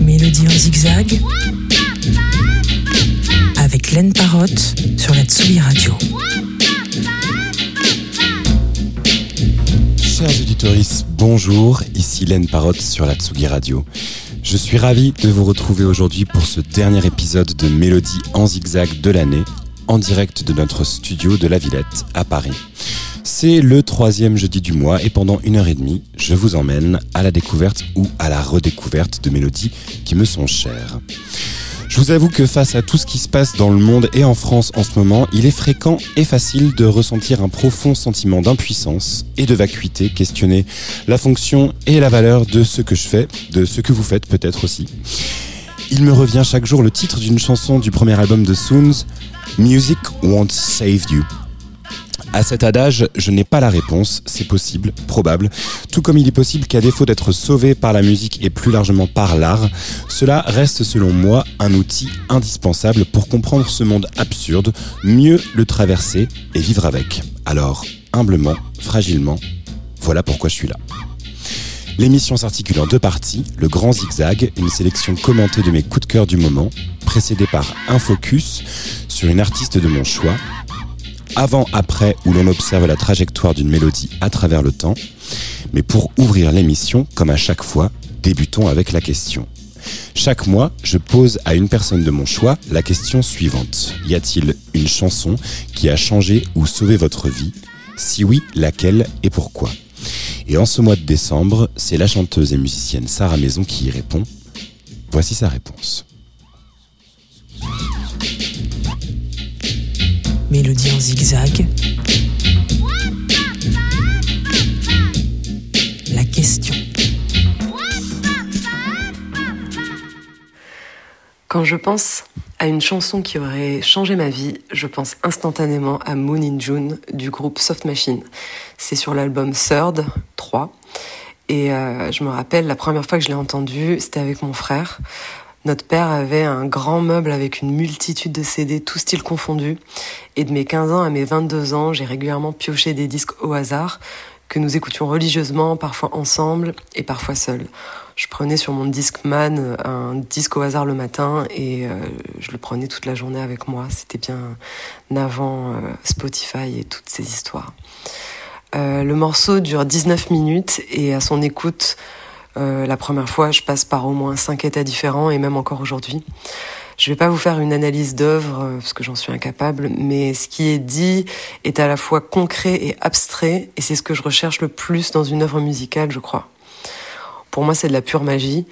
Mélodie en zigzag avec Laine Parotte sur la Tsugi Radio. Chers auditeurs, bonjour, ici Laine Parotte sur la Tsugi Radio. Je suis ravi de vous retrouver aujourd'hui pour ce dernier épisode de Mélodie en zigzag de l'année, en direct de notre studio de la Villette à Paris. C'est le troisième jeudi du mois et pendant une heure et demie, je vous emmène à la découverte ou à la redécouverte de mélodies qui me sont chères. Je vous avoue que face à tout ce qui se passe dans le monde et en France en ce moment, il est fréquent et facile de ressentir un profond sentiment d'impuissance et de vacuité, questionner la fonction et la valeur de ce que je fais, de ce que vous faites peut-être aussi. Il me revient chaque jour le titre d'une chanson du premier album de Soons, Music Won't Save You. À cet adage, je n'ai pas la réponse, c'est possible, probable, tout comme il est possible qu'à défaut d'être sauvé par la musique et plus largement par l'art, cela reste selon moi un outil indispensable pour comprendre ce monde absurde, mieux le traverser et vivre avec. Alors, humblement, fragilement, voilà pourquoi je suis là. L'émission s'articule en deux parties, le grand zigzag, une sélection commentée de mes coups de cœur du moment, précédée par un focus sur une artiste de mon choix, avant-après où l'on observe la trajectoire d'une mélodie à travers le temps. Mais pour ouvrir l'émission, comme à chaque fois, débutons avec la question. Chaque mois, je pose à une personne de mon choix la question suivante. Y a-t-il une chanson qui a changé ou sauvé votre vie? Si oui, laquelle et pourquoi? Et en ce mois de décembre, c'est la chanteuse et musicienne Sarah Maison qui y répond. Voici sa réponse. Mélodie en zigzag. La question. Quand je pense à une chanson qui aurait changé ma vie, je pense instantanément à Moon in June du groupe Soft Machine. C'est sur l'album Third 3. Et euh, je me rappelle, la première fois que je l'ai entendu, c'était avec mon frère. Notre père avait un grand meuble avec une multitude de CD, tout style confondu. Et de mes 15 ans à mes 22 ans, j'ai régulièrement pioché des disques au hasard que nous écoutions religieusement, parfois ensemble et parfois seuls. Je prenais sur mon Discman un disque au hasard le matin et euh, je le prenais toute la journée avec moi. C'était bien avant euh, Spotify et toutes ces histoires. Euh, le morceau dure 19 minutes et à son écoute, euh, la première fois, je passe par au moins cinq états différents et même encore aujourd'hui. Je vais pas vous faire une analyse d'œuvre euh, parce que j'en suis incapable, mais ce qui est dit est à la fois concret et abstrait et c'est ce que je recherche le plus dans une œuvre musicale, je crois. Pour moi, c'est de la pure magie.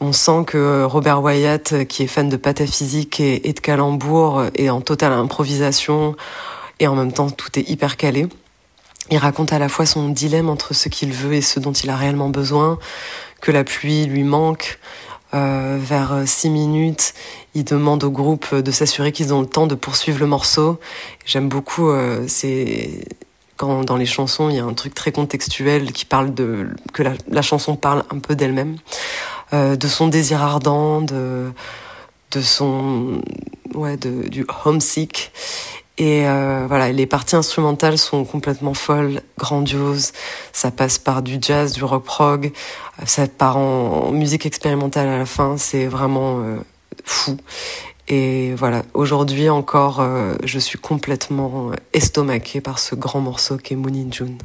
On sent que Robert Wyatt, qui est fan de pataphysique et de calembour, est en totale improvisation et en même temps tout est hyper calé. Il raconte à la fois son dilemme entre ce qu'il veut et ce dont il a réellement besoin, que la pluie lui manque. Euh, vers six minutes, il demande au groupe de s'assurer qu'ils ont le temps de poursuivre le morceau. J'aime beaucoup, euh, c'est quand dans les chansons il y a un truc très contextuel qui parle de que la, chanson parle un peu d'elle-même, euh, de son désir ardent, de de son ouais de, du homesick et euh, voilà, les parties instrumentales sont complètement folles, grandioses. Ça passe par du jazz, du rock prog, ça part en, musique expérimentale à la fin. C'est vraiment euh, fou. Et voilà, aujourd'hui encore, euh, je suis complètement estomaquée par ce grand morceau qu'est Moon in June.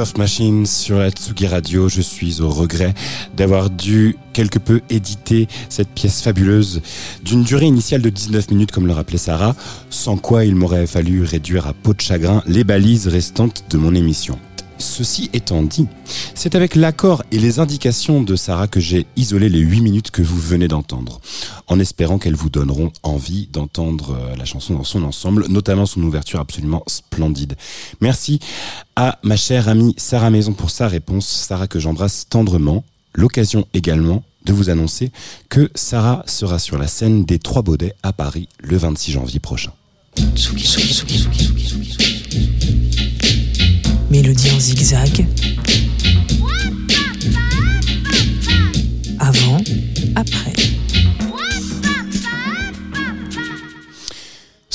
Soft Machine sur la Tsugi Radio. Je suis au regret d'avoir dû quelque peu éditer cette pièce fabuleuse d'une durée initiale de 19 minutes comme le rappelait Sarah, sans quoi il m'aurait fallu réduire à peau de chagrin les balises restantes de mon émission. Ceci étant dit, c'est avec l'accord et les indications de Sarah que j'ai isolé les 8 minutes que vous venez d'entendre, en espérant qu'elles vous donneront envie d'entendre euh, la chanson dans son ensemble, notamment son ouverture absolument splendide. Merci à ma chère amie Sarah Maison pour sa réponse, Sarah que j'embrasse tendrement. L'occasion également de vous annoncer que Sarah sera sur la scène des Trois Baudets à Paris le 26 janvier prochain. Mélodie en zigzag. Avant, après.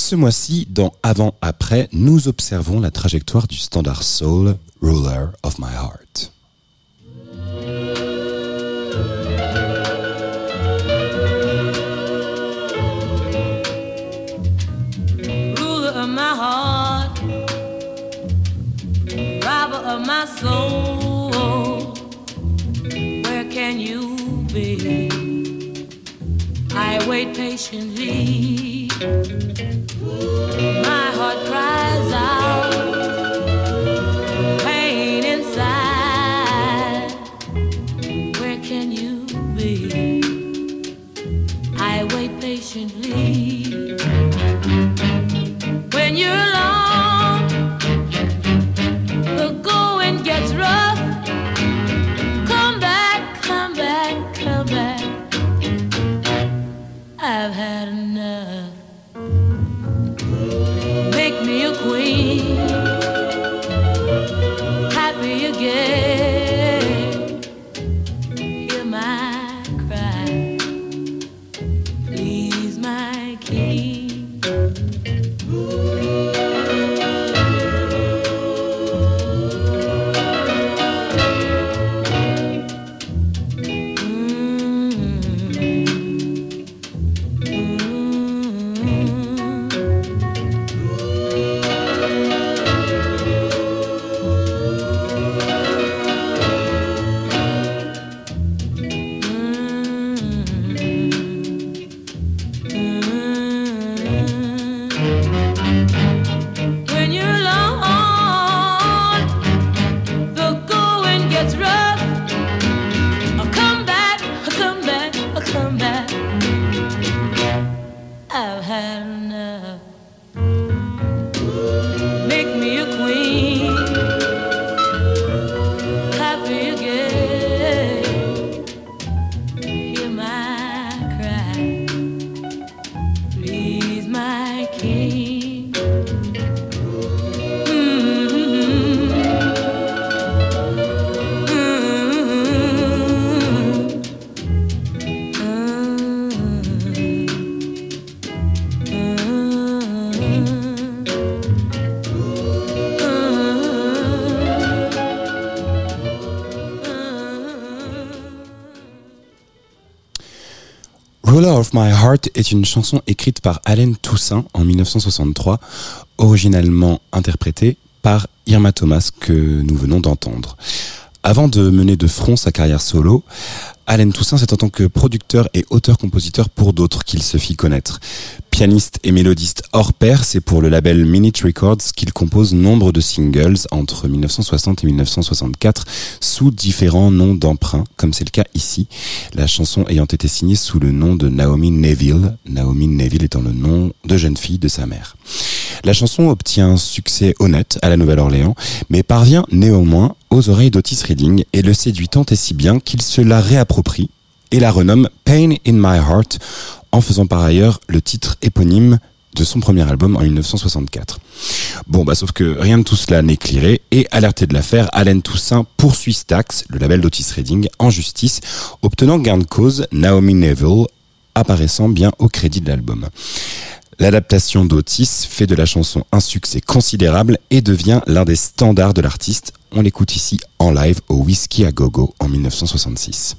Ce mois-ci, dans Avant-Après, nous observons la trajectoire du standard soul Ruler of My Heart. ruler of my heart. Where can you be? I wait patiently. My heart cries out, of My Heart est une chanson écrite par Allen Toussaint en 1963, originalement interprétée par Irma Thomas que nous venons d'entendre. Avant de mener de front sa carrière solo, Allen Toussaint, c'est en tant que producteur et auteur-compositeur pour d'autres qu'il se fit connaître. Pianiste et mélodiste hors pair, c'est pour le label Minute Records qu'il compose nombre de singles entre 1960 et 1964 sous différents noms d'emprunt, comme c'est le cas ici, la chanson ayant été signée sous le nom de Naomi Neville, Naomi Neville étant le nom de jeune fille de sa mère. La chanson obtient un succès honnête à la Nouvelle-Orléans, mais parvient néanmoins aux oreilles d'Otis Redding et le séduit tant et si bien qu'il se la réapproprie et la renomme Pain in My Heart en faisant par ailleurs le titre éponyme de son premier album en 1964. Bon, bah sauf que rien de tout cela n'est clairé et alerté de l'affaire, Allen Toussaint poursuit Stax, le label d'Otis Redding, en justice, obtenant gain de cause Naomi Neville, apparaissant bien au crédit de l'album. L'adaptation d'Otis fait de la chanson un succès considérable et devient l'un des standards de l'artiste. On l'écoute ici en live au Whiskey à Gogo en 1966.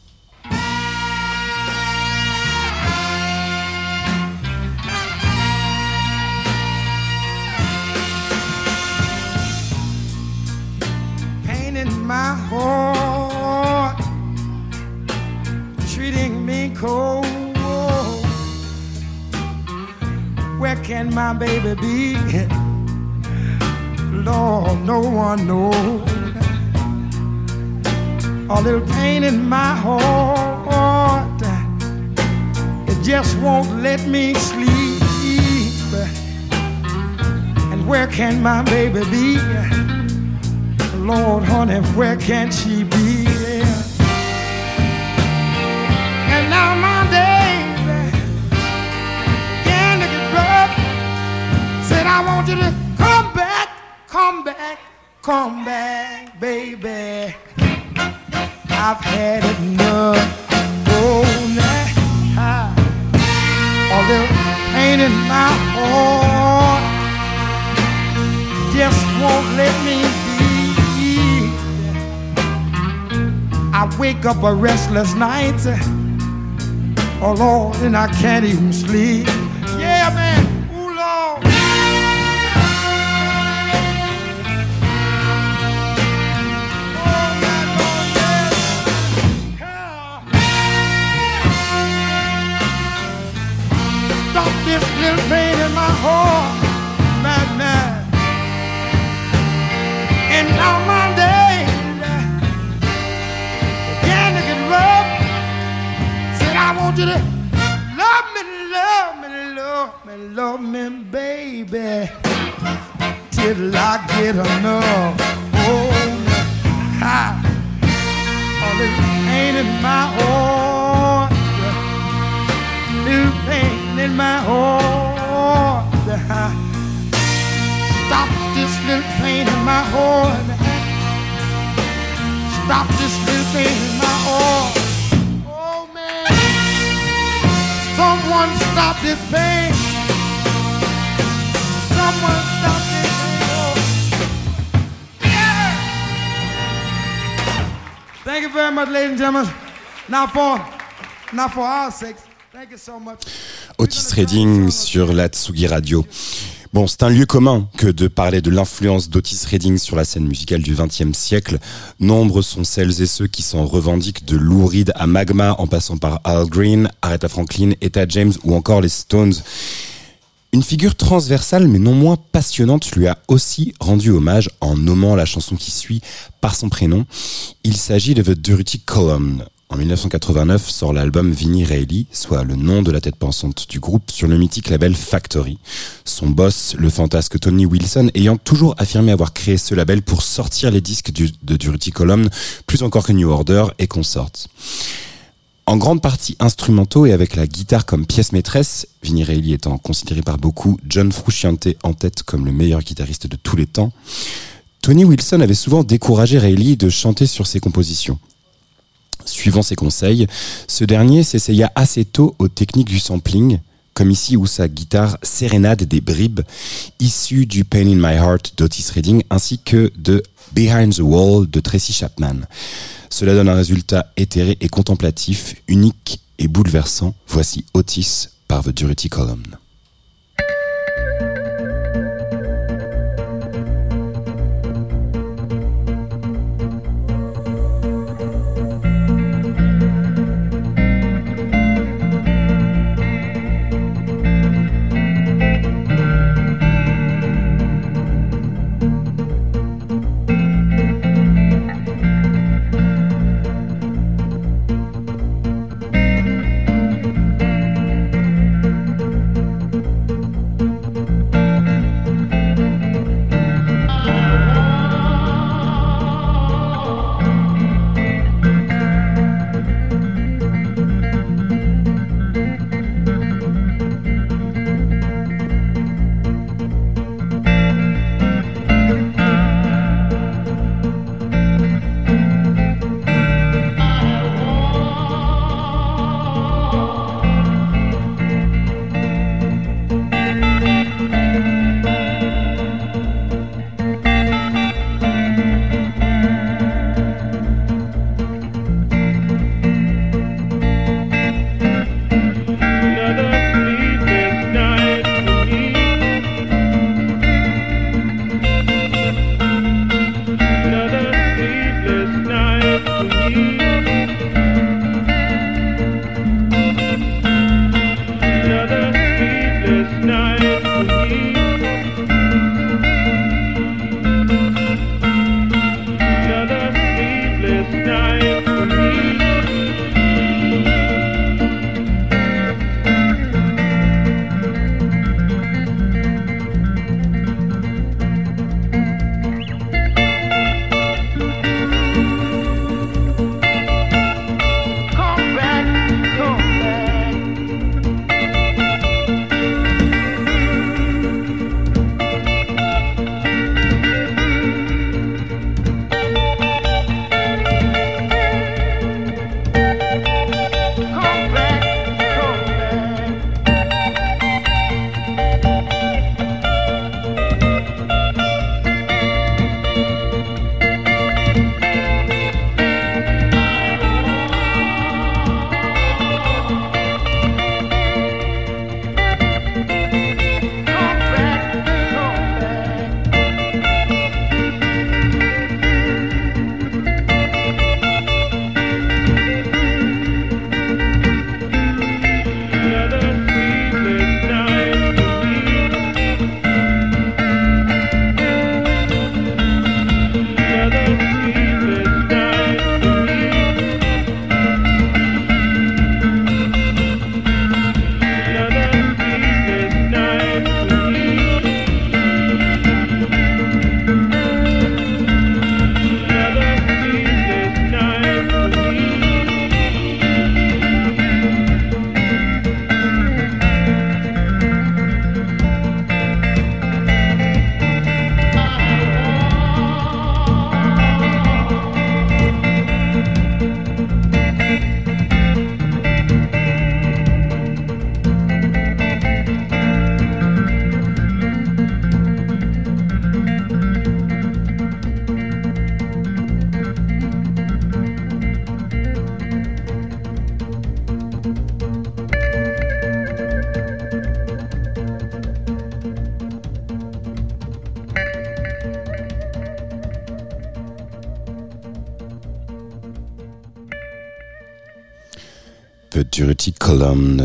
My heart, treating me cold. Where can my baby be? Lord, no one knows. A little pain in my heart. It just won't let me sleep. And where can my baby be? Lord, honey, where can she be? And now I want you to come back, come back, come back, baby. I've had enough. Oh, now a little pain in my heart just won't let me be. I wake up a restless night. Oh Lord, and I can't even sleep. Want you love me, love me, love me, love me, baby, till I get enough. Oh, ha, a little pain in my heart, little pain in my heart. Stop this little pain in my heart. Stop this little pain Otis Redding sur la Tsugi Radio. Bon, c'est un lieu commun que de parler de l'influence d'Otis Redding sur la scène musicale du XXe siècle. Nombreux sont celles et ceux qui s'en revendiquent de Lou Reed à Magma en passant par Al Green, Aretha Franklin, Etta James ou encore les Stones. Une figure transversale mais non moins passionnante lui a aussi rendu hommage en nommant la chanson qui suit par son prénom. Il s'agit de The Dirty Column. En 1989 sort l'album Vinnie Reilly, soit le nom de la tête pensante du groupe, sur le mythique label Factory. Son boss, le fantasque Tony Wilson, ayant toujours affirmé avoir créé ce label pour sortir les disques de Dirty Column, plus encore que New Order et Consorts. En grande partie instrumentaux et avec la guitare comme pièce maîtresse, Vinnie Reilly étant considéré par beaucoup, John Frusciante en tête comme le meilleur guitariste de tous les temps, Tony Wilson avait souvent découragé Reilly de chanter sur ses compositions. Suivant ses conseils, ce dernier s'essaya assez tôt aux techniques du sampling, comme ici où sa guitare sérénade des bribes issues du Pain in My Heart d'Otis Redding ainsi que de Behind the Wall de Tracy Chapman. Cela donne un résultat éthéré et contemplatif, unique et bouleversant. Voici Otis par The Dirty Column.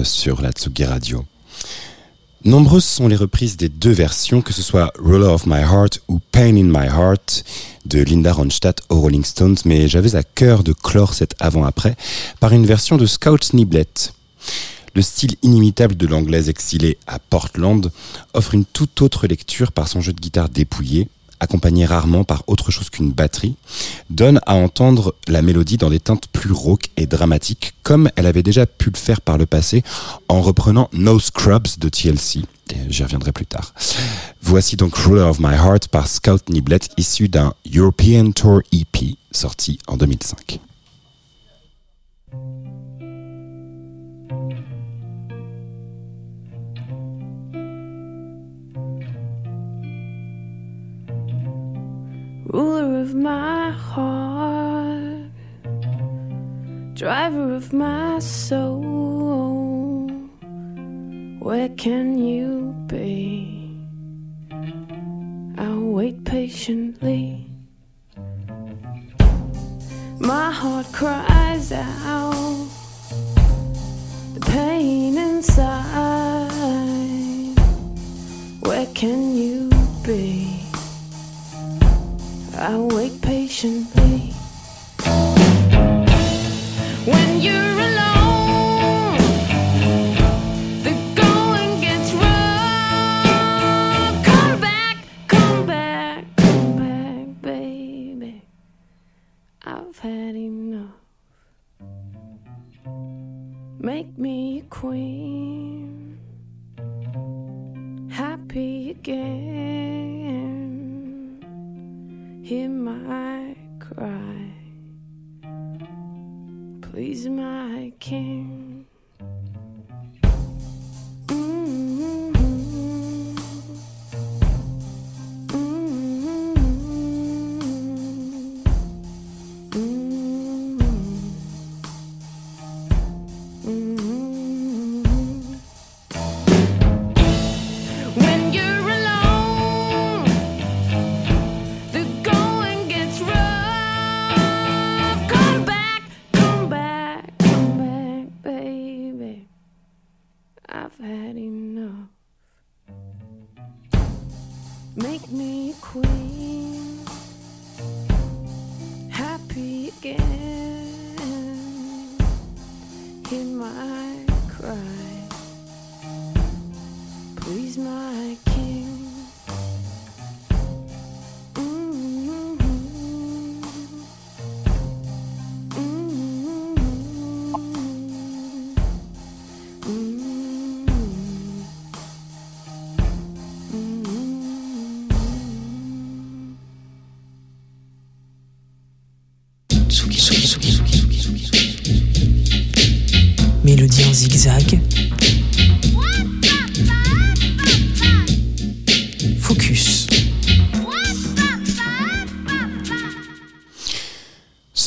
Sur la Tsugi Radio. Nombreuses sont les reprises des deux versions, que ce soit Roller of My Heart ou Pain in My Heart de Linda Ronstadt aux Rolling Stones, mais j'avais à cœur de clore cet avant-après par une version de Scout Niblet. Le style inimitable de l'anglaise exilée à Portland offre une toute autre lecture par son jeu de guitare dépouillé, accompagné rarement par autre chose qu'une batterie, donne à entendre la mélodie dans des teintes plus rauques et dramatiques, comme elle avait déjà pu le faire par le passé en reprenant No Scrubs de TLC. J'y reviendrai plus tard. Voici donc Ruler of My Heart par Scout Niblet, issu d'un European Tour EP sorti en 2005. Ruler of my heart, driver of my soul. Where can you be? I'll wait patiently. My heart cries out the pain inside. Where can you be? I wait patiently. When you're alone, the going gets rough. Come back, come back, come back, baby. I've had enough. Make me a queen, happy again hear my cry. Please, my king.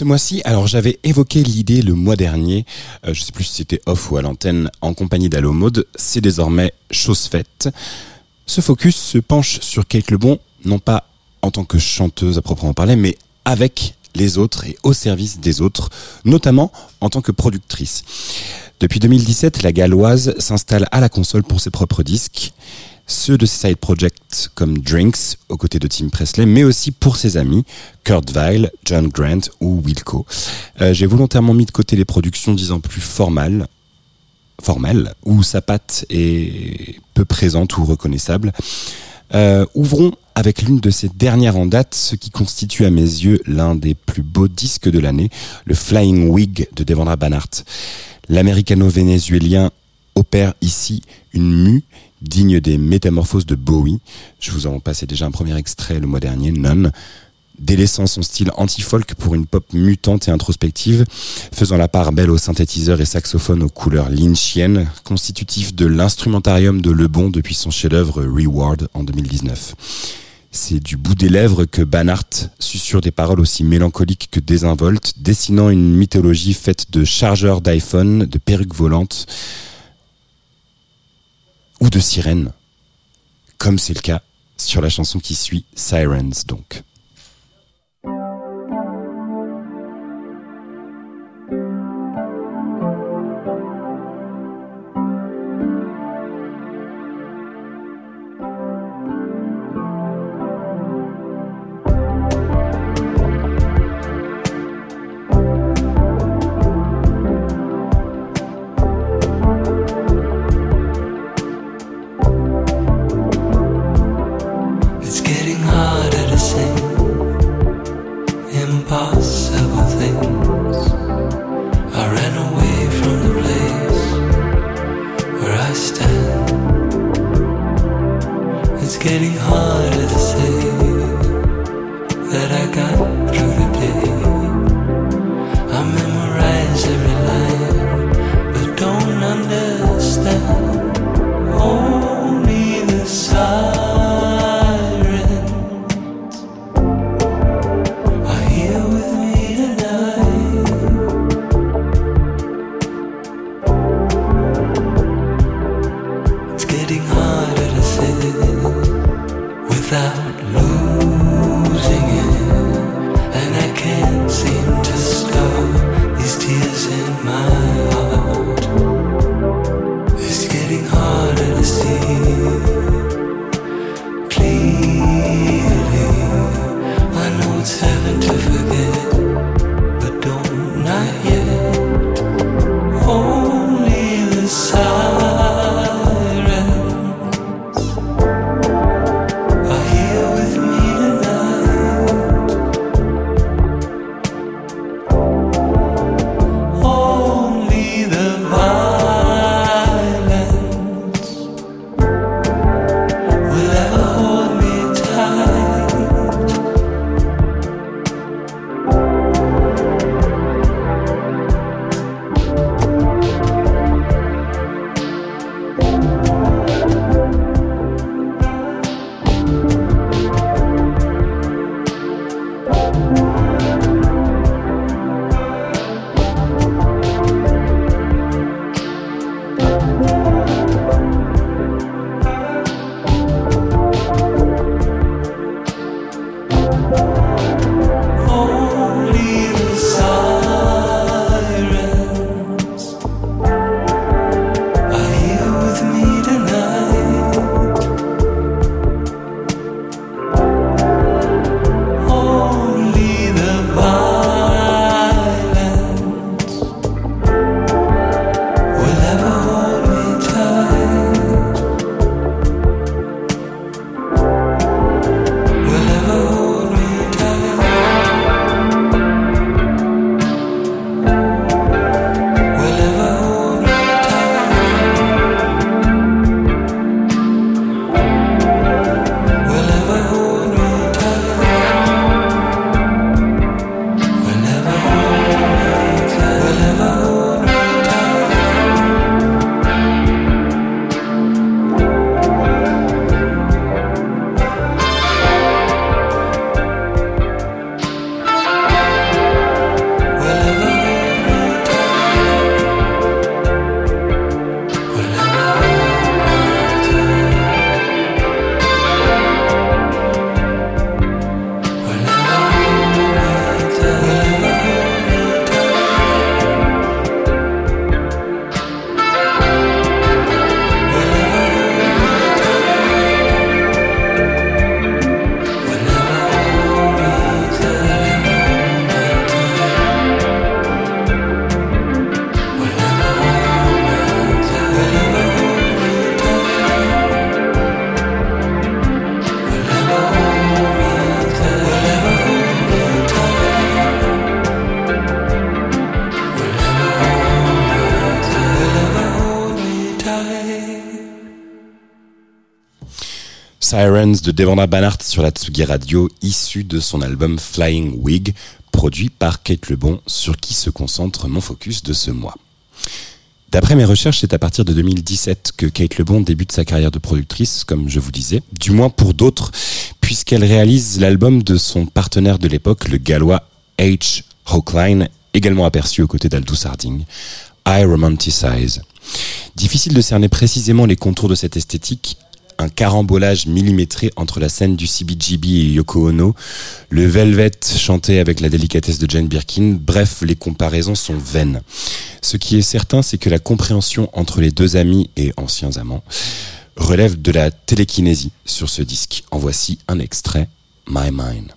Ce mois-ci, alors j'avais évoqué l'idée le mois dernier, euh, je sais plus si c'était off ou à l'antenne, en compagnie d'Allo Mode, c'est désormais chose faite. Ce focus se penche sur Kate Lebon, non pas en tant que chanteuse à proprement parler, mais avec les autres et au service des autres, notamment en tant que productrice. Depuis 2017, la galloise s'installe à la console pour ses propres disques, ceux de ses side projects comme Drinks, aux côtés de Tim Presley, mais aussi pour ses amis, Kurt Weill, John Grant ou Wilco. Euh, J'ai volontairement mis de côté les productions disant plus formales, formelles, où sa patte est peu présente ou reconnaissable. Euh, ouvrons avec l'une de ses dernières en date, ce qui constitue à mes yeux l'un des plus beaux disques de l'année, le Flying Wig de Devendra Banhart. L'américano-vénézuélien opère ici une mue digne des métamorphoses de Bowie. Je vous en passais déjà un premier extrait le mois dernier, None. Délaissant son style anti-folk pour une pop mutante et introspective, faisant la part belle aux synthétiseurs et saxophones aux couleurs lynchiennes, constitutif de l'instrumentarium de Lebon depuis son chef-d'œuvre Reward en 2019. C'est du bout des lèvres que Banhart susurre des paroles aussi mélancoliques que désinvoltes, dessinant une mythologie faite de chargeurs d'iPhone, de perruques volantes ou de sirènes, comme c'est le cas sur la chanson qui suit, Sirens donc. De Devendra Banhart sur la Tsugi Radio, issu de son album Flying Wig, produit par Kate Lebon, sur qui se concentre mon focus de ce mois. D'après mes recherches, c'est à partir de 2017 que Kate Lebon débute sa carrière de productrice, comme je vous disais, du moins pour d'autres, puisqu'elle réalise l'album de son partenaire de l'époque, le gallois H. Hochline, également aperçu aux côtés d'Aldous Harding, I Romanticize. Difficile de cerner précisément les contours de cette esthétique, un carambolage millimétré entre la scène du CBGB et Yoko Ono, le Velvet chanté avec la délicatesse de Jane Birkin, bref, les comparaisons sont vaines. Ce qui est certain, c'est que la compréhension entre les deux amis et anciens amants relève de la télékinésie sur ce disque. En voici un extrait, My Mind.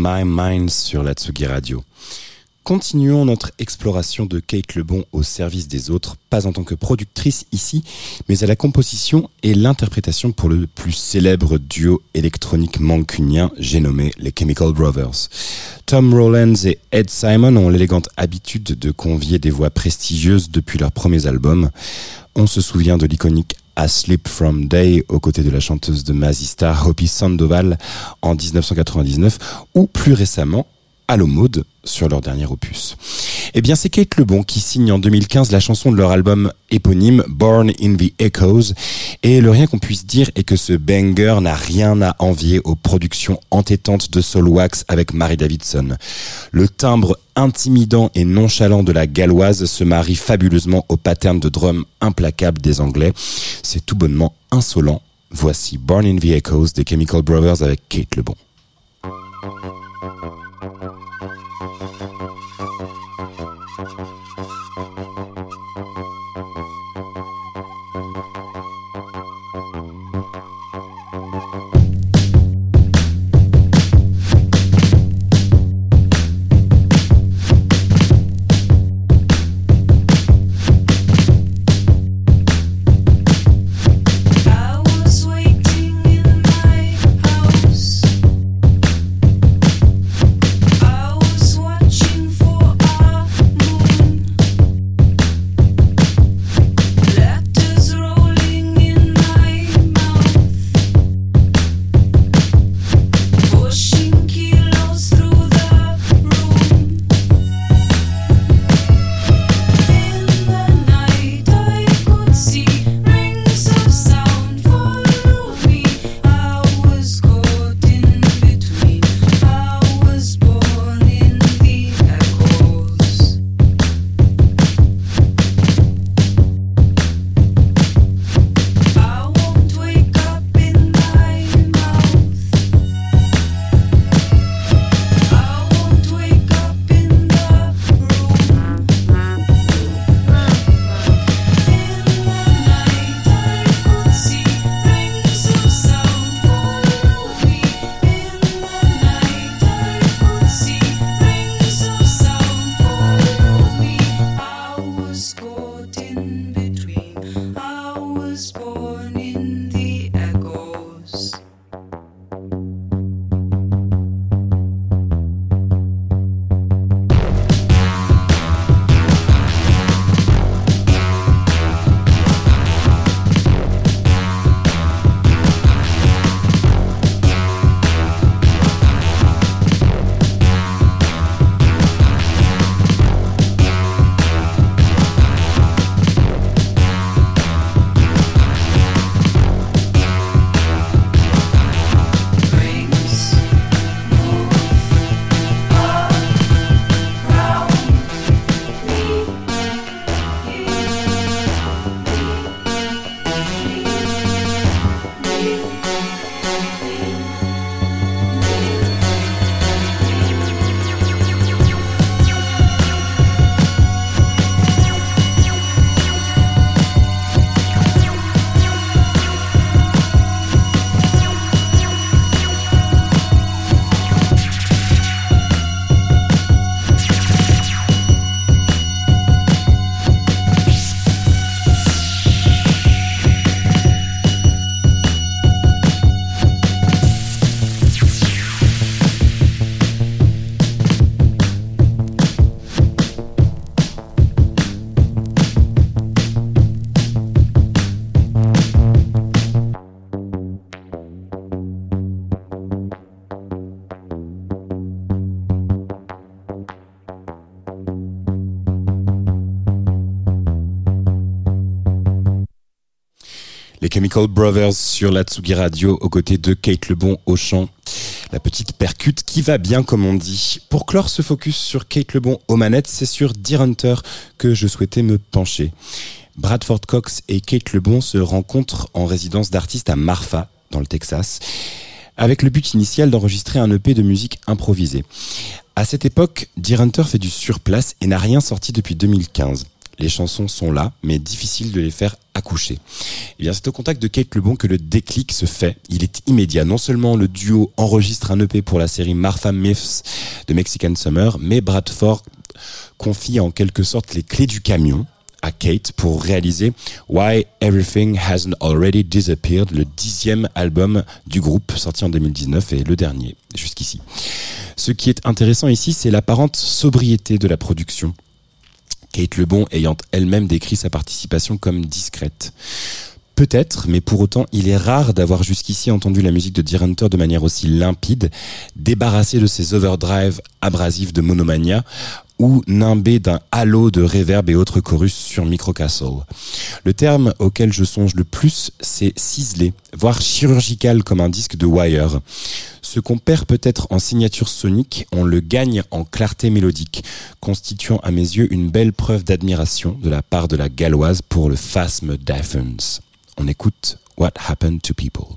My Mind sur la Tsugi Radio. Continuons notre exploration de Kate Lebon au service des autres, pas en tant que productrice ici, mais à la composition et l'interprétation pour le plus célèbre duo électronique mancunien, j'ai nommé les Chemical Brothers. Tom Rowlands et Ed Simon ont l'élégante habitude de convier des voix prestigieuses depuis leurs premiers albums. On se souvient de l'iconique A Slip From Day aux côtés de la chanteuse de Mazista Hopi Sandoval en 1999 ou plus récemment Allo Mode sur leur dernier opus. Eh bien, c'est Kate Lebon qui signe en 2015 la chanson de leur album éponyme Born in the Echoes. Et le rien qu'on puisse dire est que ce banger n'a rien à envier aux productions entêtantes de Soul Wax avec Mary Davidson. Le timbre intimidant et nonchalant de la galloise se marie fabuleusement au pattern de drum implacable des Anglais. C'est tout bonnement insolent. Voici Born in the Echoes des Chemical Brothers avec Kate Lebon. Chemical Brothers sur la Tsugi Radio aux côtés de Kate Lebon au chant. La petite percute qui va bien comme on dit. Pour clore ce focus sur Kate Lebon aux manettes, c'est sur Deer Hunter que je souhaitais me pencher. Bradford Cox et Kate Lebon se rencontrent en résidence d'artiste à Marfa, dans le Texas, avec le but initial d'enregistrer un EP de musique improvisée. À cette époque, Deer Hunter fait du surplace et n'a rien sorti depuis 2015. Les chansons sont là, mais difficile de les faire accoucher. Et bien, c'est au contact de Kate Lebon que le déclic se fait. Il est immédiat. Non seulement le duo enregistre un EP pour la série Martha Myths de Mexican Summer, mais Bradford confie en quelque sorte les clés du camion à Kate pour réaliser Why Everything Hasn't Already Disappeared, le dixième album du groupe sorti en 2019 et le dernier jusqu'ici. Ce qui est intéressant ici, c'est l'apparente sobriété de la production. Kate Lebon ayant elle-même décrit sa participation comme discrète. Peut-être, mais pour autant, il est rare d'avoir jusqu'ici entendu la musique de Deer Hunter de manière aussi limpide, débarrassée de ses overdrives abrasifs de Monomania, ou nimbé d'un halo de reverb et autres chorus sur Microcastle. Le terme auquel je songe le plus, c'est ciselé, voire chirurgical comme un disque de Wire. Ce qu'on perd peut-être en signature sonique, on le gagne en clarté mélodique, constituant à mes yeux une belle preuve d'admiration de la part de la galloise pour le phasme d'Athens. On écoute What Happened to People.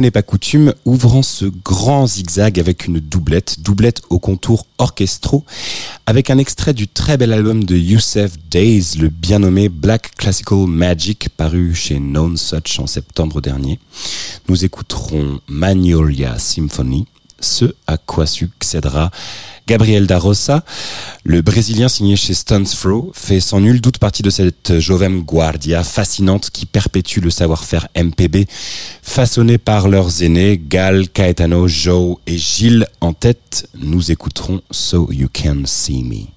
N'est pas coutume, ouvrant ce grand zigzag avec une doublette, doublette au contour orchestraux, avec un extrait du très bel album de Youssef Days, le bien nommé Black Classical Magic, paru chez Known Such en septembre dernier. Nous écouterons Magnolia Symphony, ce à quoi succédera Gabriel da Rosa, le Brésilien signé chez Stones fait sans nul doute partie de cette Jovem Guardia fascinante qui perpétue le savoir-faire MPB, façonné par leurs aînés Gal, Caetano, Joe et Gilles en tête. Nous écouterons So You Can See Me.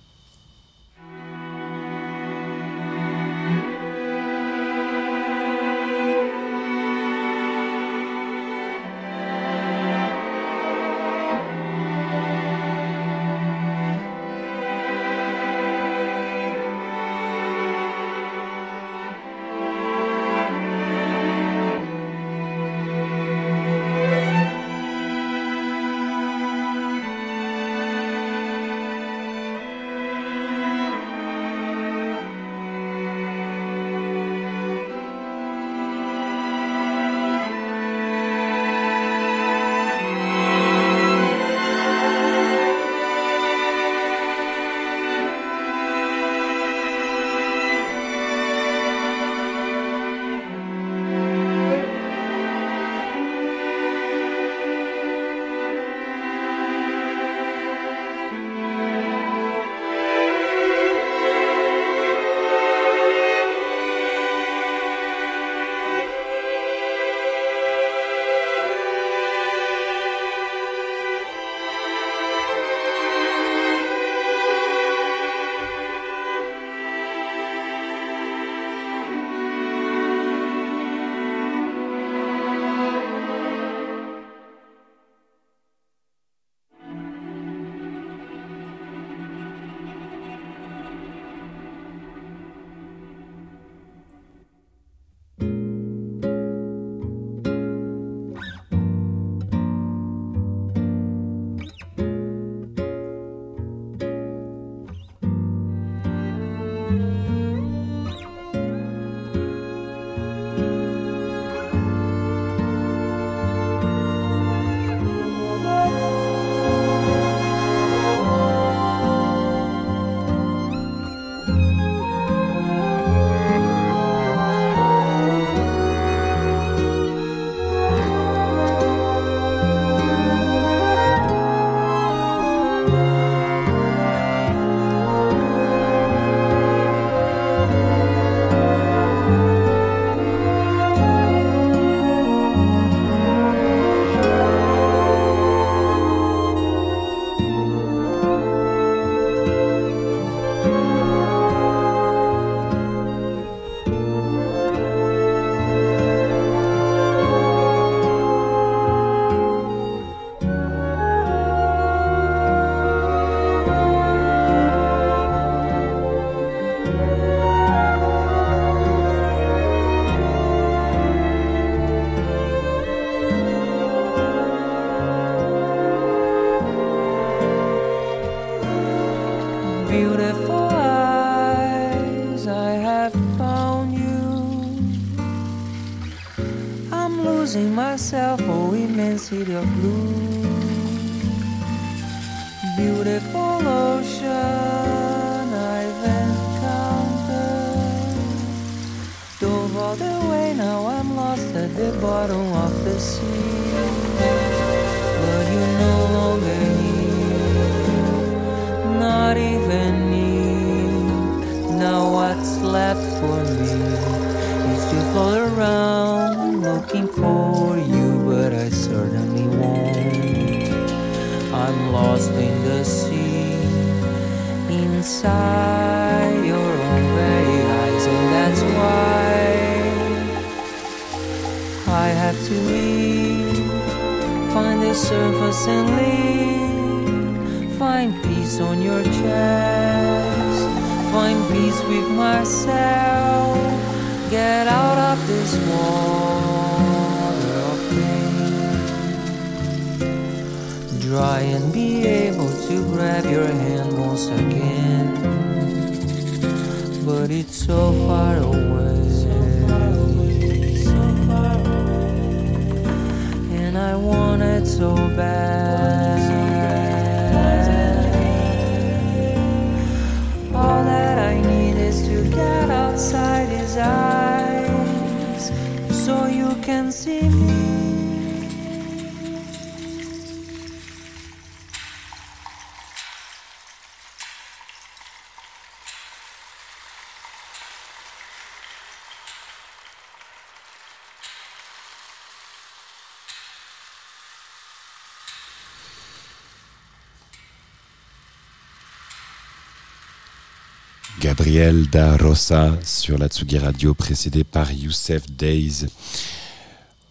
Gabriel da Rosa sur la Tsugi Radio, précédé par Youssef Days.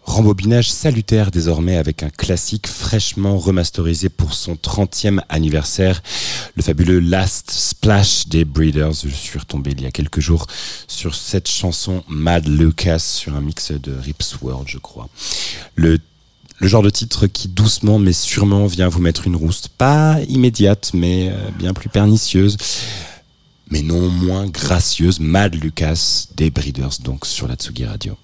Rembobinage salutaire désormais avec un classique fraîchement remasterisé pour son 30e anniversaire, le fabuleux Last Splash des Breeders. Je suis retombé il y a quelques jours sur cette chanson Mad Lucas sur un mix de Rips World, je crois. Le genre de titre qui doucement mais sûrement vient vous mettre une rouste, pas immédiate mais euh, bien plus pernicieuse, mais non moins gracieuse, Mad Lucas des Breeders donc sur la Tsugi Radio.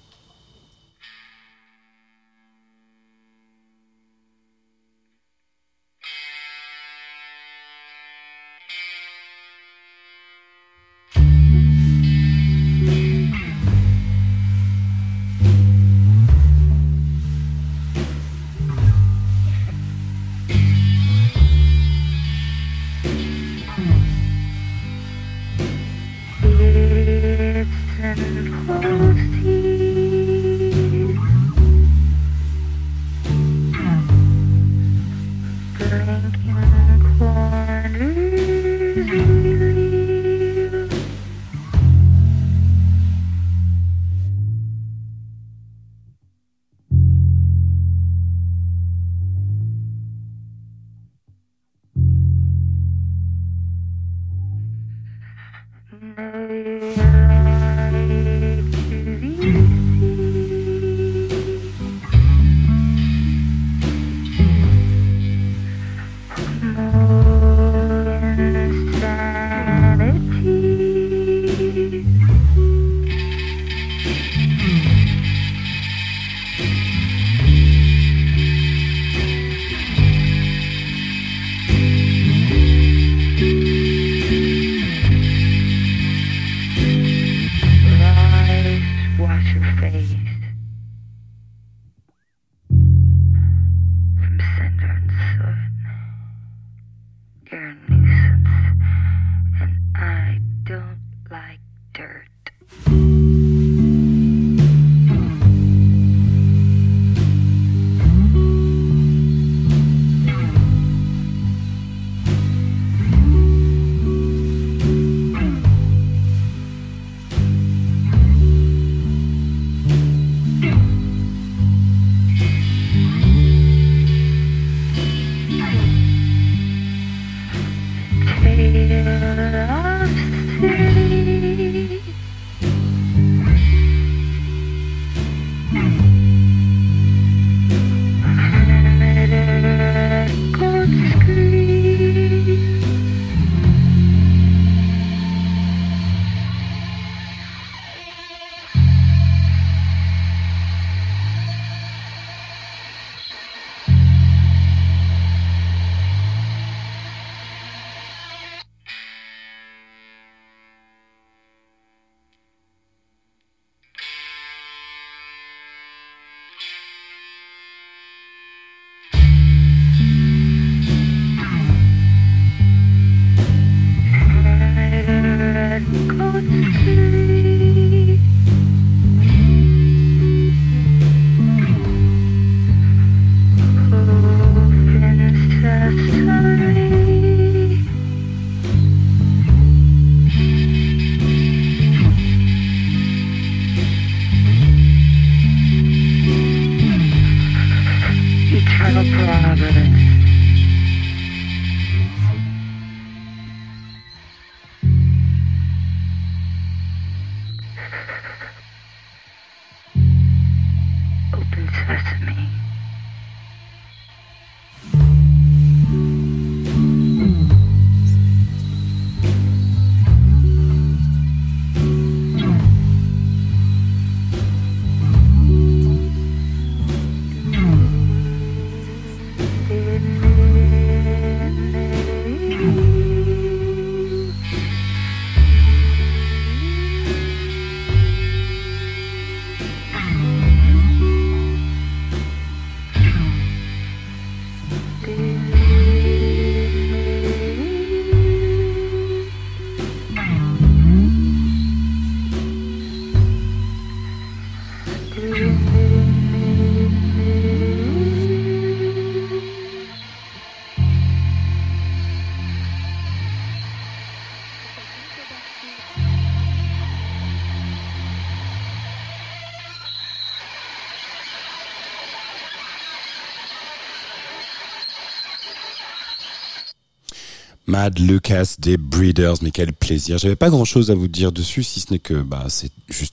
Mad Lucas des Breeders, mais quel plaisir. J'avais pas grand chose à vous dire dessus, si ce n'est que bah, c'est juste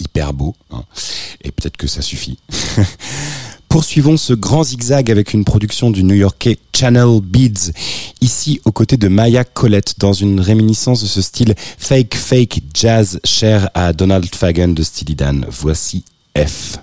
hyper beau. hein. Et peut-être que ça suffit. Poursuivons ce grand zigzag avec une production du new-yorkais Channel Beats, ici aux côtés de Maya Collette, dans une réminiscence de ce style fake fake jazz cher à Donald Fagen de Steely Dan. Voici F.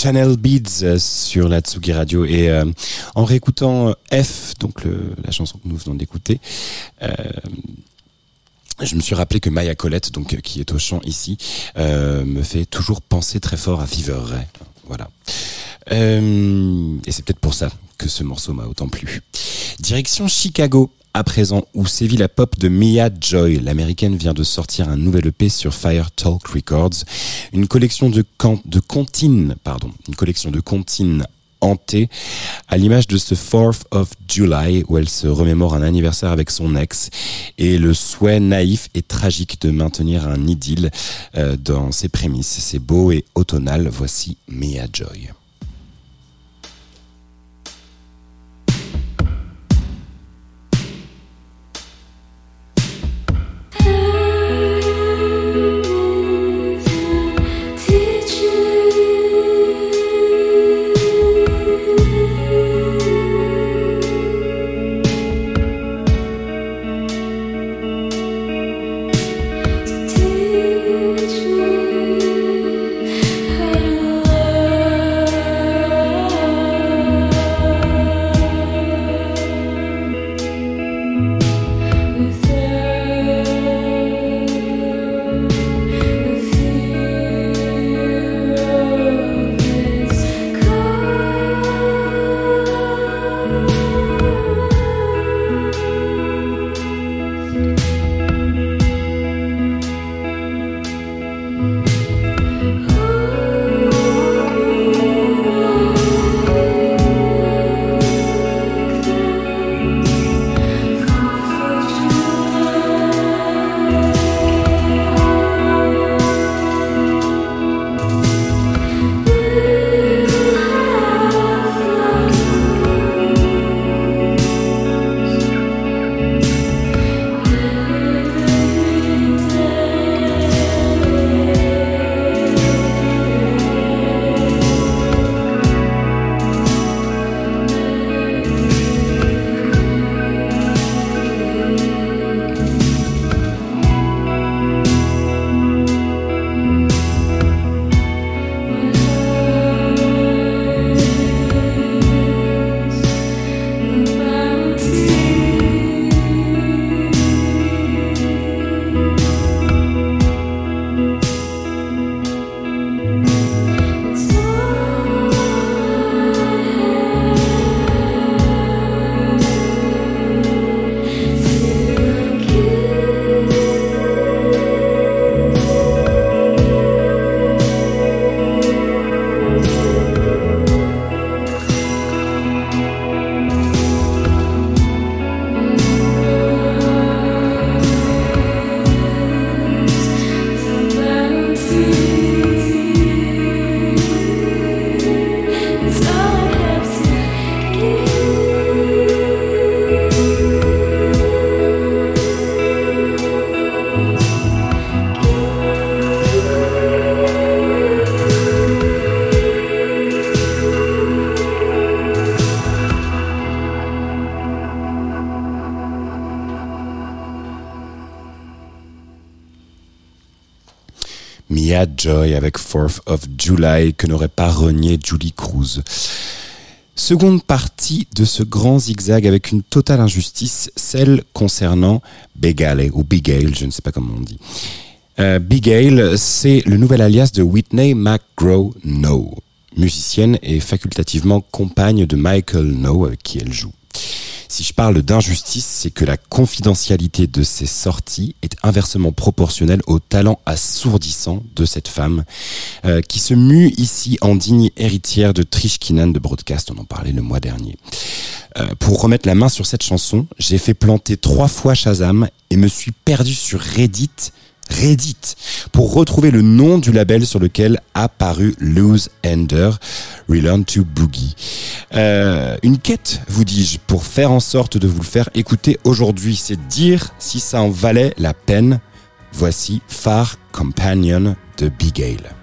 Channel Beats euh, sur la Tsugi Radio et euh, en réécoutant euh, F, donc le- la chanson que nous venons d'écouter, euh, je me suis rappelé que Maya Colette, donc qui est au chant ici, euh, me fait toujours penser très fort à Fever. Voilà. Euh, et c'est peut-être pour ça que ce morceau m'a autant plu. Direction Chicago. À présent, où sévit la pop de Mia Joy, l'américaine vient de sortir un nouvel EP sur Fire Talk Records, une collection de, can- de pardon, une collection de comptines hantées, à l'image de ce 4th of July où elle se remémore un anniversaire avec son ex et le souhait naïf et tragique de maintenir un idylle euh, dans ses prémices. C'est beau et automnal. Voici Mia Joy. Joy avec 4th of July que n'aurait pas renié Julie Cruz. Seconde partie de ce grand zigzag avec une totale injustice, celle concernant Begale ou Bigale, je ne sais pas comment on dit. Euh, Bigale, c'est le nouvel alias de Whitney McGraw No, musicienne et facultativement compagne de Michael No avec qui elle joue. Si je parle d'injustice, c'est que la confidentialité de ses sorties est inversement proportionnelle au talent assourdissant de cette femme, euh, qui se mue ici en digne héritière de Trish Kinnan de Broadcast, on en parlait le mois dernier. Euh, pour remettre la main sur cette chanson, j'ai fait planter trois fois Shazam et me suis perdu sur Reddit Reddit pour retrouver le nom du label sur lequel a paru Lose Ender, Relearn to Boogie. Euh, une quête, vous dis-je, pour faire en sorte de vous le faire écouter aujourd'hui, c'est dire si ça en valait la peine. Voici Far Companion de Bigale.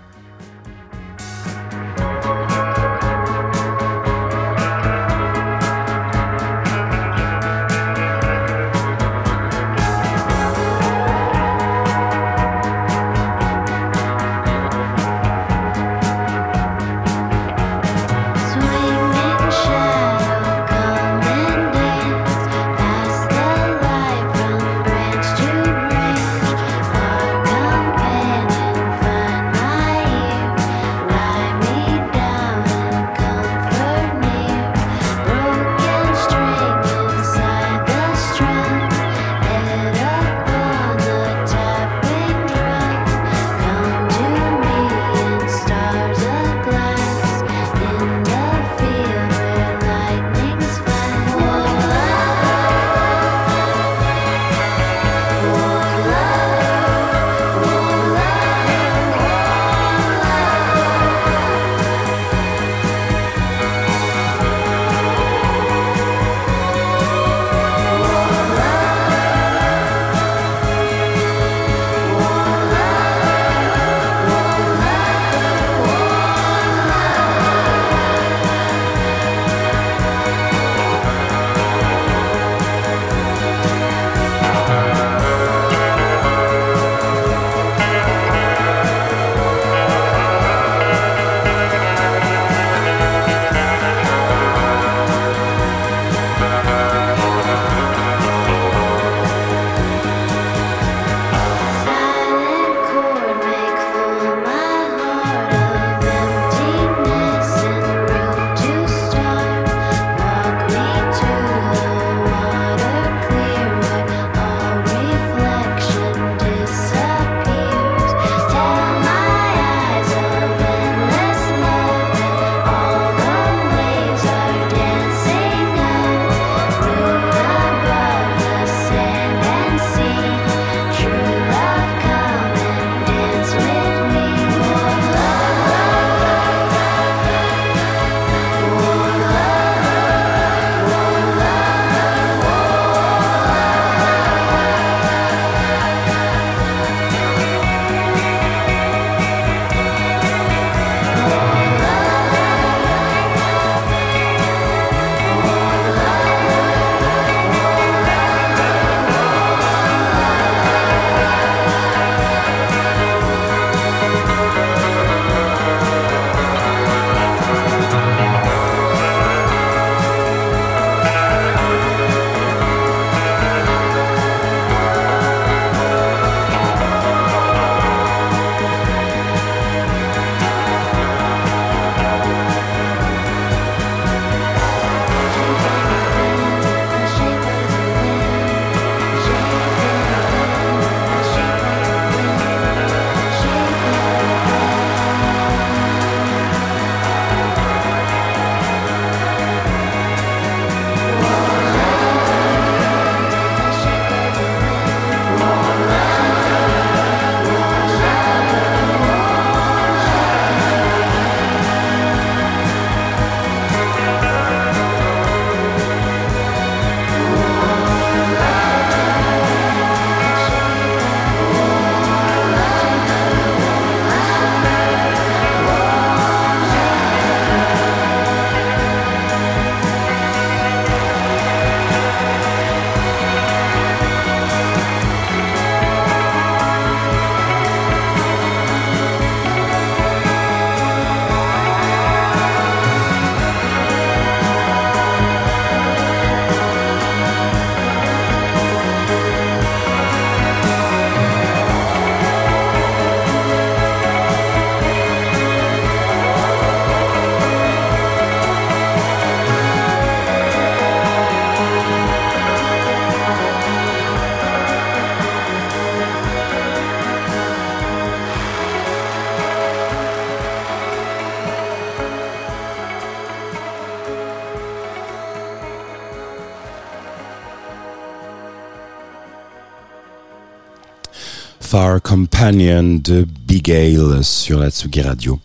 Companion de Big Ale sur la Tsugi Radio.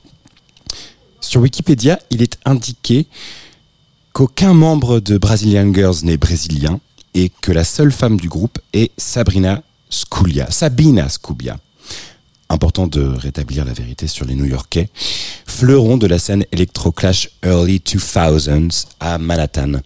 Sur Wikipédia, il est indiqué qu'aucun membre de Brazilian Girls n'est brésilien et que la seule femme du groupe est Sabrina Sculia, Sabina Sculia. Important de rétablir la vérité sur les New-Yorkais, fleuron de la scène electro-clash early 2000s à Manhattan.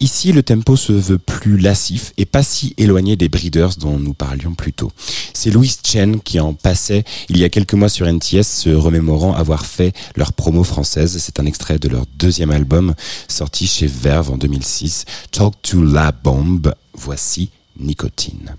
Ici, le tempo se veut plus lassif et pas si éloigné des Breeders dont nous parlions plus tôt. C'est Louis Chen qui en passait il y a quelques mois sur NTS se remémorant avoir fait leur promo française. C'est un extrait de leur deuxième album sorti chez Verve en 2006, Talk to La Bombe. Voici Nicotine.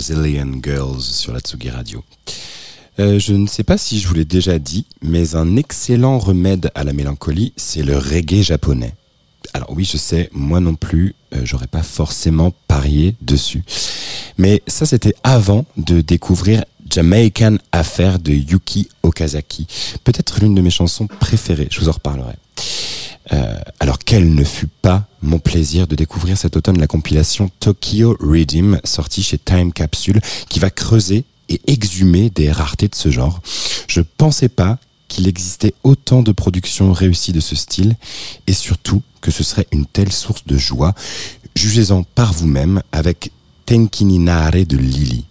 Brazilian Girls sur la Tsugi Radio. Euh, je ne sais pas si je vous l'ai déjà dit, mais un excellent remède à la mélancolie, c'est le reggae japonais. Alors oui, je sais, moi non plus, euh, j'aurais pas forcément parié dessus. Mais ça, c'était avant de découvrir Jamaican Affair de Yuki Okazaki. Peut-être l'une de mes chansons préférées, je vous en reparlerai. Quel ne fut pas mon plaisir de découvrir cet automne la compilation Tokyo Redeem sortie chez Time Capsule qui va creuser et exhumer des raretés de ce genre. Je pensais pas qu'il existait autant de productions réussies de ce style et surtout que ce serait une telle source de joie. Jugez-en par vous-même avec Tenkini Nare de Lily.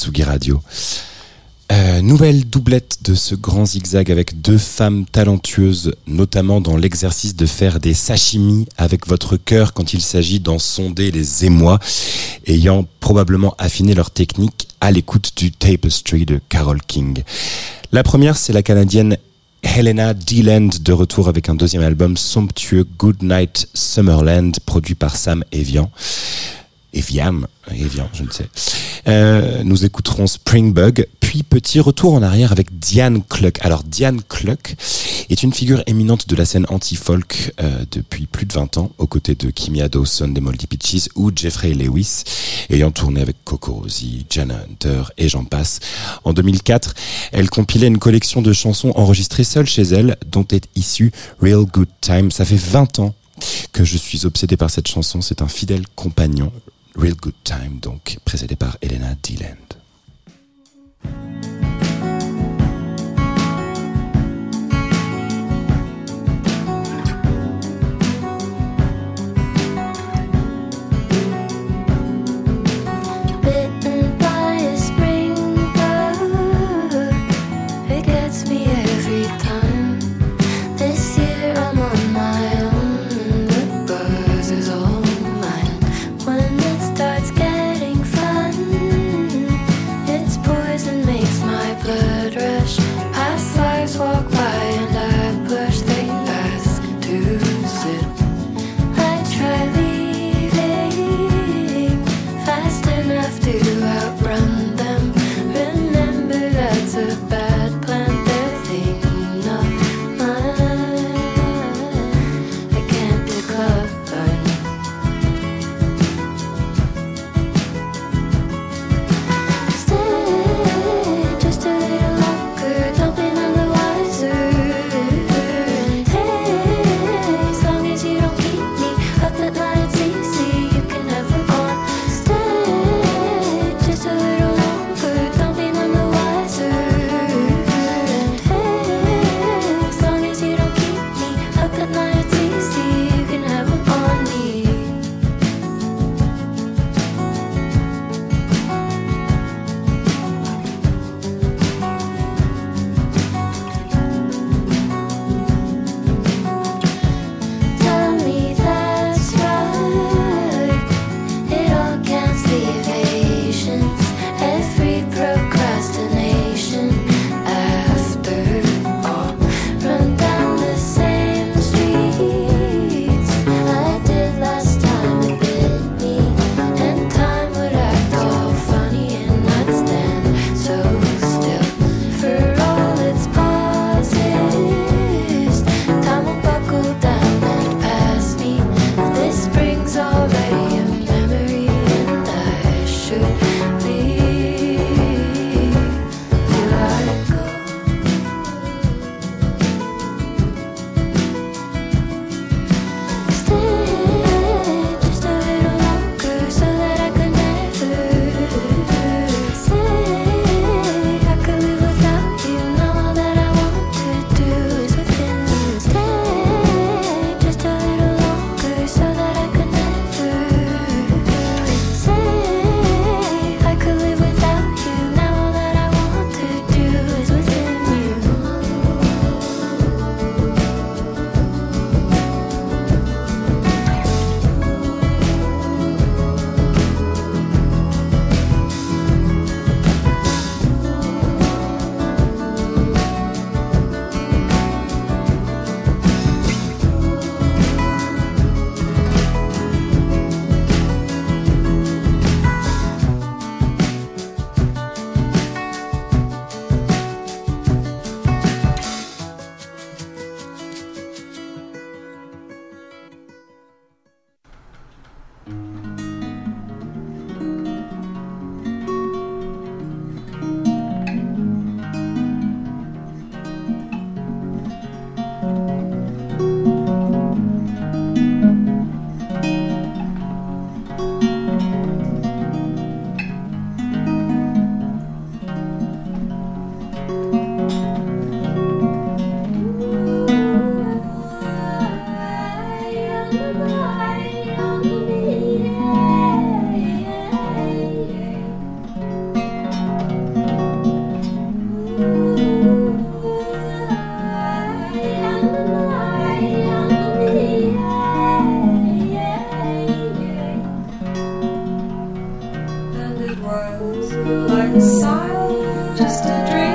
Tsugi Radio. Euh, nouvelle doublette de ce grand zigzag avec deux femmes talentueuses, notamment dans l'exercice de faire des sashimi avec votre cœur quand il s'agit d'en sonder les émois, ayant probablement affiné leur technique à l'écoute du Tapestry de Carol King. La première, c'est la Canadienne Helena Deland de retour avec un deuxième album somptueux Good Night Summerland produit par Sam Evian. Evian, Evian, je ne sais. Euh, nous écouterons Springbug, puis petit retour en arrière avec Diane Cluck. Alors Diane Cluck est une figure éminente de la scène anti-folk euh, depuis plus de 20 ans, aux côtés de Kimia Dawson des Moldy Peaches ou Jeffrey Lewis, ayant tourné avec Coco Rosie, Jana Hunter et j'en passe. En 2004, elle compilait une collection de chansons enregistrées seule chez elle, dont est issue Real Good Time. Ça fait 20 ans que je suis obsédé par cette chanson. C'est un fidèle compagnon. Real Good Time, donc, précédé par Elena Deland. stars like silence, just a dream.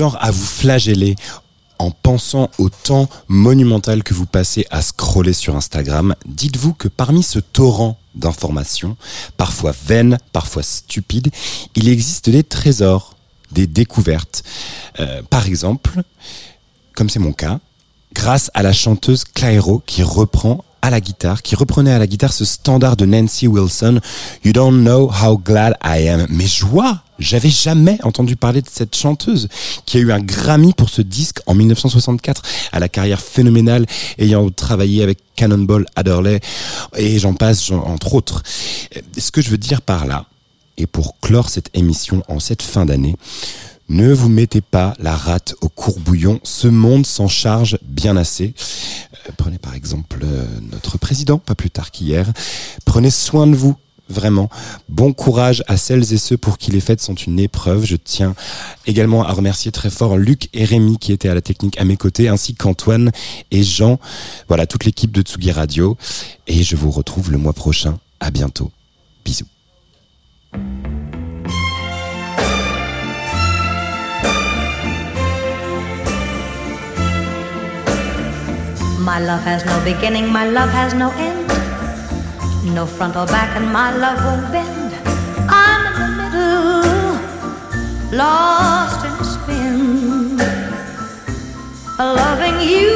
Genre à vous flageller en pensant au temps monumental que vous passez à scroller sur Instagram, dites-vous que parmi ce torrent d'informations, parfois vaines, parfois stupides, il existe des trésors, des découvertes. Euh, par exemple, comme c'est mon cas, grâce à la chanteuse Clairo qui reprend à la guitare, qui reprenait à la guitare ce standard de Nancy Wilson, You don't know how glad I am. Mais joie! J'avais jamais entendu parler de cette chanteuse qui a eu un Grammy pour ce disque en 1964 à la carrière phénoménale ayant travaillé avec Cannonball Adderley et j'en passe entre autres. Ce que je veux dire par là, et pour clore cette émission en cette fin d'année, ne vous mettez pas la rate au courbouillon, ce monde s'en charge bien assez. Euh, prenez par exemple euh, notre président, pas plus tard qu'hier. Prenez soin de vous, vraiment. Bon courage à celles et ceux pour qui les fêtes sont une épreuve. Je tiens également à remercier très fort Luc et Rémi qui étaient à la technique à mes côtés, ainsi qu'Antoine et Jean. Voilà, toute l'équipe de Tsugi Radio. Et je vous retrouve le mois prochain. À bientôt. Bisous. My love has no beginning, my love has no end. No front or back, and my love won't bend. I'm in the middle, lost in a spin, loving you.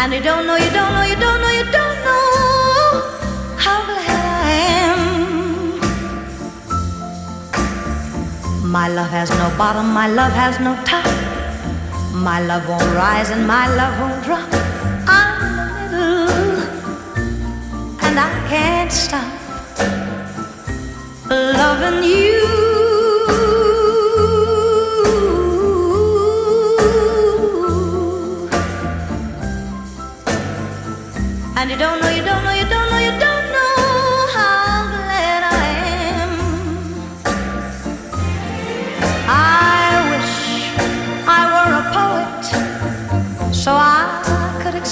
And you don't know, you don't know, you don't know, My love has no bottom, my love has no top. My love won't rise and my love won't drop. I'm in middle, and I can't stop loving you. And you don't know, you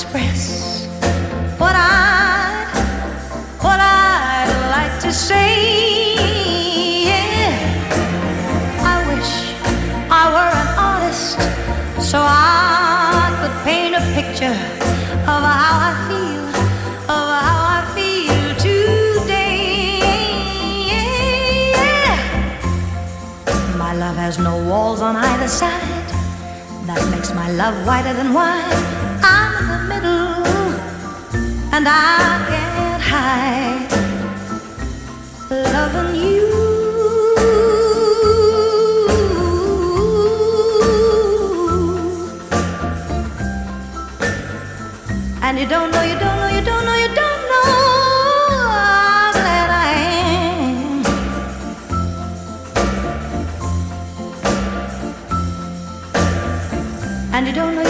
express what I what I'd like to say. Yeah. I wish I were an artist so I could paint a picture of how I feel, of how I feel today. Yeah. My love has no walls on either side. That makes my love whiter than wine. I'm middle and I can't hide loving you. And you don't know, you don't know, you don't know, you don't know how glad I am. And you don't know.